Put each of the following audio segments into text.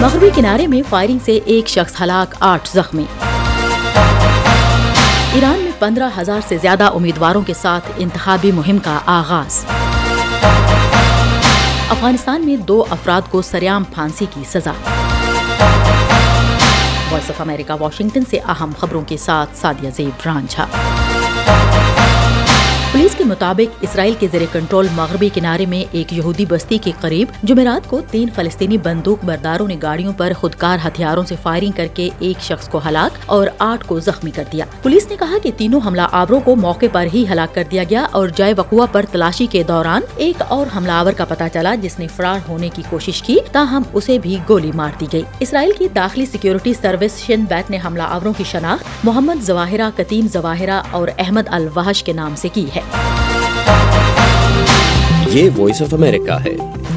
مغربی کنارے میں فائرنگ سے ایک شخص ہلاک آٹھ زخمی۔ ایران میں پندرہ ہزار سے زیادہ امیدواروں کے ساتھ انتخابی مہم کا آغاز۔ افغانستان میں دو افراد کو سریام پھانسی کی سزا۔ وائس آف امریکہ، واشنگٹن سے اہم خبروں کے ساتھ سادیہ زیب رانجھا۔ پولیس کے مطابق اسرائیل کے زیر کنٹرول مغربی کنارے میں ایک یہودی بستی کے قریب جمعرات کو تین فلسطینی بندوق برداروں نے گاڑیوں پر خودکار ہتھیاروں سے فائرنگ کر کے ایک شخص کو ہلاک اور آٹھ کو زخمی کر دیا۔ پولیس نے کہا کہ تینوں حملہ آوروں کو موقع پر ہی ہلاک کر دیا گیا اور جائے وقوع پر تلاشی کے دوران ایک اور حملہ آور کا پتہ چلا جس نے فرار ہونے کی کوشش کی، تاہم اسے بھی گولی مار دی گئی۔ اسرائیل کی داخلی سیکیورٹی سروس شن بیٹ نے حملہ آوروں کی شناخت محمد زواہرہ، قطیم زواہرہ اور احمد الوحش کے نام سے کی ہے۔ یہ وائس آف امریکہ ہے۔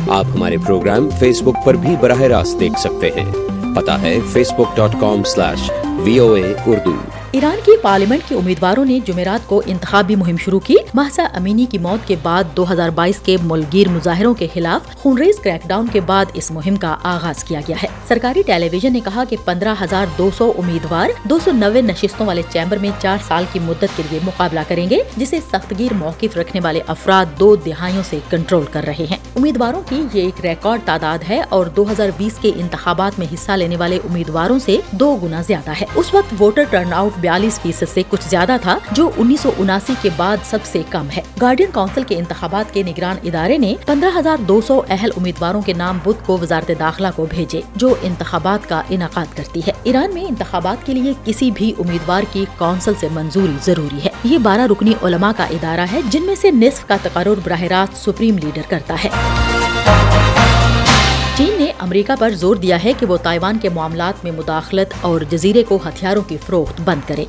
آپ ہمارے پروگرام فیس بک پر بھی براہ راست دیکھ سکتے ہیں۔ پتا ہے Facebook dot com slash V O A Urdu Iran کی پارلیمنٹ کے امیدواروں نے جمعرات کو انتخابی مہم شروع کی۔ محسا امینی کی موت کے بعد دو ہزار بائیس کے ملگیر مظاہروں کے خلاف خونریز کریک ڈاؤن کے بعد اس مہم کا آغاز کیا گیا ہے۔ سرکاری ٹیلی ویژن نے کہا کہ پندرہ ہزار دو سو امیدوار، دو سو نوے نشستوں والے چیمبر میں چار سال کی مدت کے لیے مقابلہ کریں گے، جسے سختگیر موقف رکھنے والے افراد دو دہائیوں سے کنٹرول کر رہے ہیں۔ امیدواروں کی یہ ایک ریکارڈ تعداد ہے اور دو ہزار بیس کے انتخابات میں حصہ لینے والے امیدواروں سے دو گنا زیادہ ہے۔ اس وقت ووٹر ٹرن آؤٹ بیالیس فیصد سے کچھ زیادہ تھا، جو انیس سو اناسی کے بعد سب سے کم ہے۔ گارڈین کونسل کے انتخابات کے نگران ادارے نے پندرہ ہزار دو سو اہل امیدواروں کے نام بدھ کو وزارت داخلہ کو بھیجے، جو انتخابات کا انعقاد کرتی ہے۔ ایران میں انتخابات کے لیے کسی بھی امیدوار کی کونسل سے منظوری ضروری ہے۔ یہ بارہ رکنی علماء کا ادارہ ہے، جن میں سے نصف کا تقرر براہ راست سپریم لیڈر کرتا ہے۔ چین نے امریکہ پر زور دیا ہے کہ وہ تائیوان کے معاملات میں مداخلت اور جزیرے کو ہتھیاروں کی فروخت بند کرے۔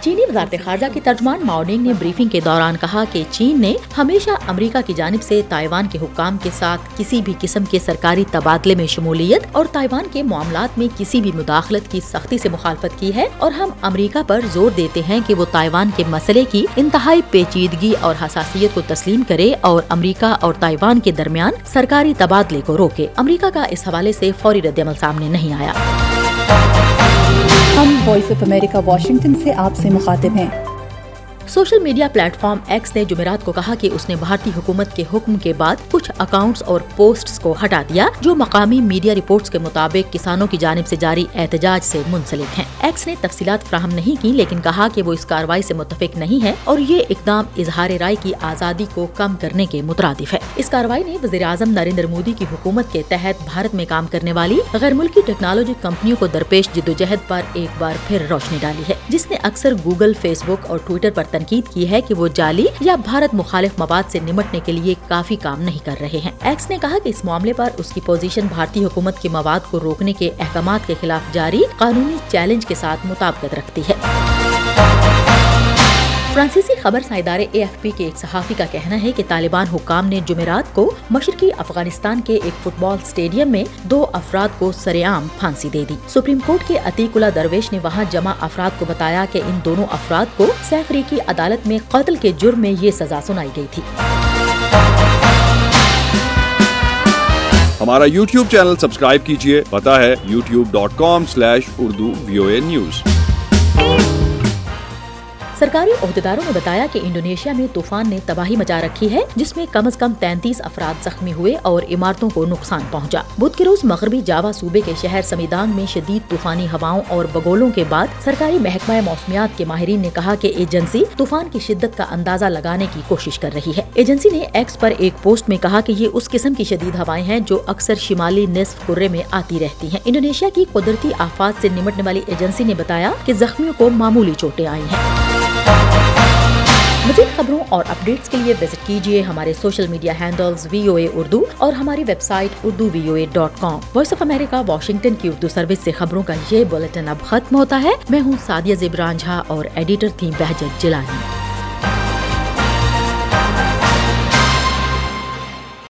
چینی وزارت خارجہ کے ترجمان ماؤننگ نے بریفنگ کے دوران کہا کہ چین نے ہمیشہ امریکہ کی جانب سے تائیوان کے حکام کے ساتھ کسی بھی قسم کے سرکاری تبادلے میں شمولیت اور تائیوان کے معاملات میں کسی بھی مداخلت کی سختی سے مخالفت کی ہے اور ہم امریکہ پر زور دیتے ہیں کہ وہ تائیوان کے مسئلے کی انتہائی پیچیدگی اور حساسیت کو تسلیم کرے اور امریکہ اور تائیوان کے درمیان سرکاری تبادلے کو روکے۔ امریکہ کا اس حوالے سے فوری رد عمل سامنے نہیں آیا۔ ہم وائس آف امریکہ واشنگٹن سے آپ سے مخاطب ہیں۔ Social media platform X نے جمعرات کو کہا کہ اس نے بھارتی حکومت کے حکم کے بعد کچھ اکاؤنٹس اور پوسٹس کو ہٹا دیا، جو مقامی میڈیا رپورٹس کے مطابق کسانوں کی جانب سے جاری احتجاج سے منسلک ہیں۔ ایکس نے تفصیلات فراہم نہیں کی، لیکن کہا کہ وہ اس کاروائی سے متفق نہیں ہے اور یہ اقدام اظہار رائے کی آزادی کو کم کرنے کے مترادف ہے۔ اس کاروائی نے وزیر اعظم نریندر مودی کی حکومت کے تحت بھارت میں کام کرنے والی غیر ملکی ٹیکنالوجی کمپنیوں کو درپیش جدوجہد پر ایک بار پھر روشنی ڈالی ہے، جس نے اکثر گوگل فیس بک اور ٹویٹر پر تنقید کی ہے کہ وہ جعلی یا بھارت مخالف مواد سے نمٹنے کے لیے کافی کام نہیں کر رہے ہیں۔ ایکس نے کہا کہ اس معاملے پر اس کی پوزیشن بھارتی حکومت کے مواد کو روکنے کے احکامات کے خلاف جاری قانونی چیلنج کے ساتھ مطابقت رکھتی ہے۔ فرانسیسی خبر ادارے اے ایف پی کے ایک صحافی کا کہنا ہے کہ طالبان حکام نے جمعرات کو مشرقی افغانستان کے ایک فٹ بال اسٹیڈیم میں دو افراد کو سرے عام پھانسی دے دی۔ سپریم کورٹ کے عتیق اللہ درویش نے وہاں جمع افراد کو بتایا کہ ان دونوں افراد کو سیفری کی عدالت میں قتل کے جرم میں یہ سزا سنائی گئی تھی۔ ہمارا یوٹیوب چینل سبسکرائب کیجیے پتا ہے YouTube dot com slash Urdu V O A news. سرکاری عہدیداروں نے بتایا کہ انڈونیشیا میں طوفان نے تباہی مچا رکھی ہے، جس میں کم از کم تینتیس افراد زخمی ہوئے اور عمارتوں کو نقصان پہنچا۔ بدھ کے روز مغربی جاوا صوبے کے شہر سمیدانگ میں شدید طوفانی ہواؤں اور بگولوں کے بعد سرکاری محکمہ موسمیات کے ماہرین نے کہا کہ ایجنسی طوفان کی شدت کا اندازہ لگانے کی کوشش کر رہی ہے۔ ایجنسی نے ایکس پر ایک پوسٹ میں کہا کہ یہ اس قسم کی شدید ہوائیں ہیں جو اکثر شمالی نصف کرے میں آتی رہتی ہیں۔ انڈونیشیا کی قدرتی آفات سے نمٹنے والی ایجنسی نے بتایا کہ زخمیوں کو معمولی چوٹیں آئی ہیں۔ مزید خبروں اور اپڈیٹس کے لیے وزٹ کیجیے ہمارے social media handles V O A Urdu اور ہماری website Urdu V O A dot com voice of America, Washington کی اردو سروس سے خبروں کا یہ بلٹن اب ختم ہوتا ہے۔ میں ہوں سادیہ زبران جھا اور ایڈیٹر تھی بہجت جلانی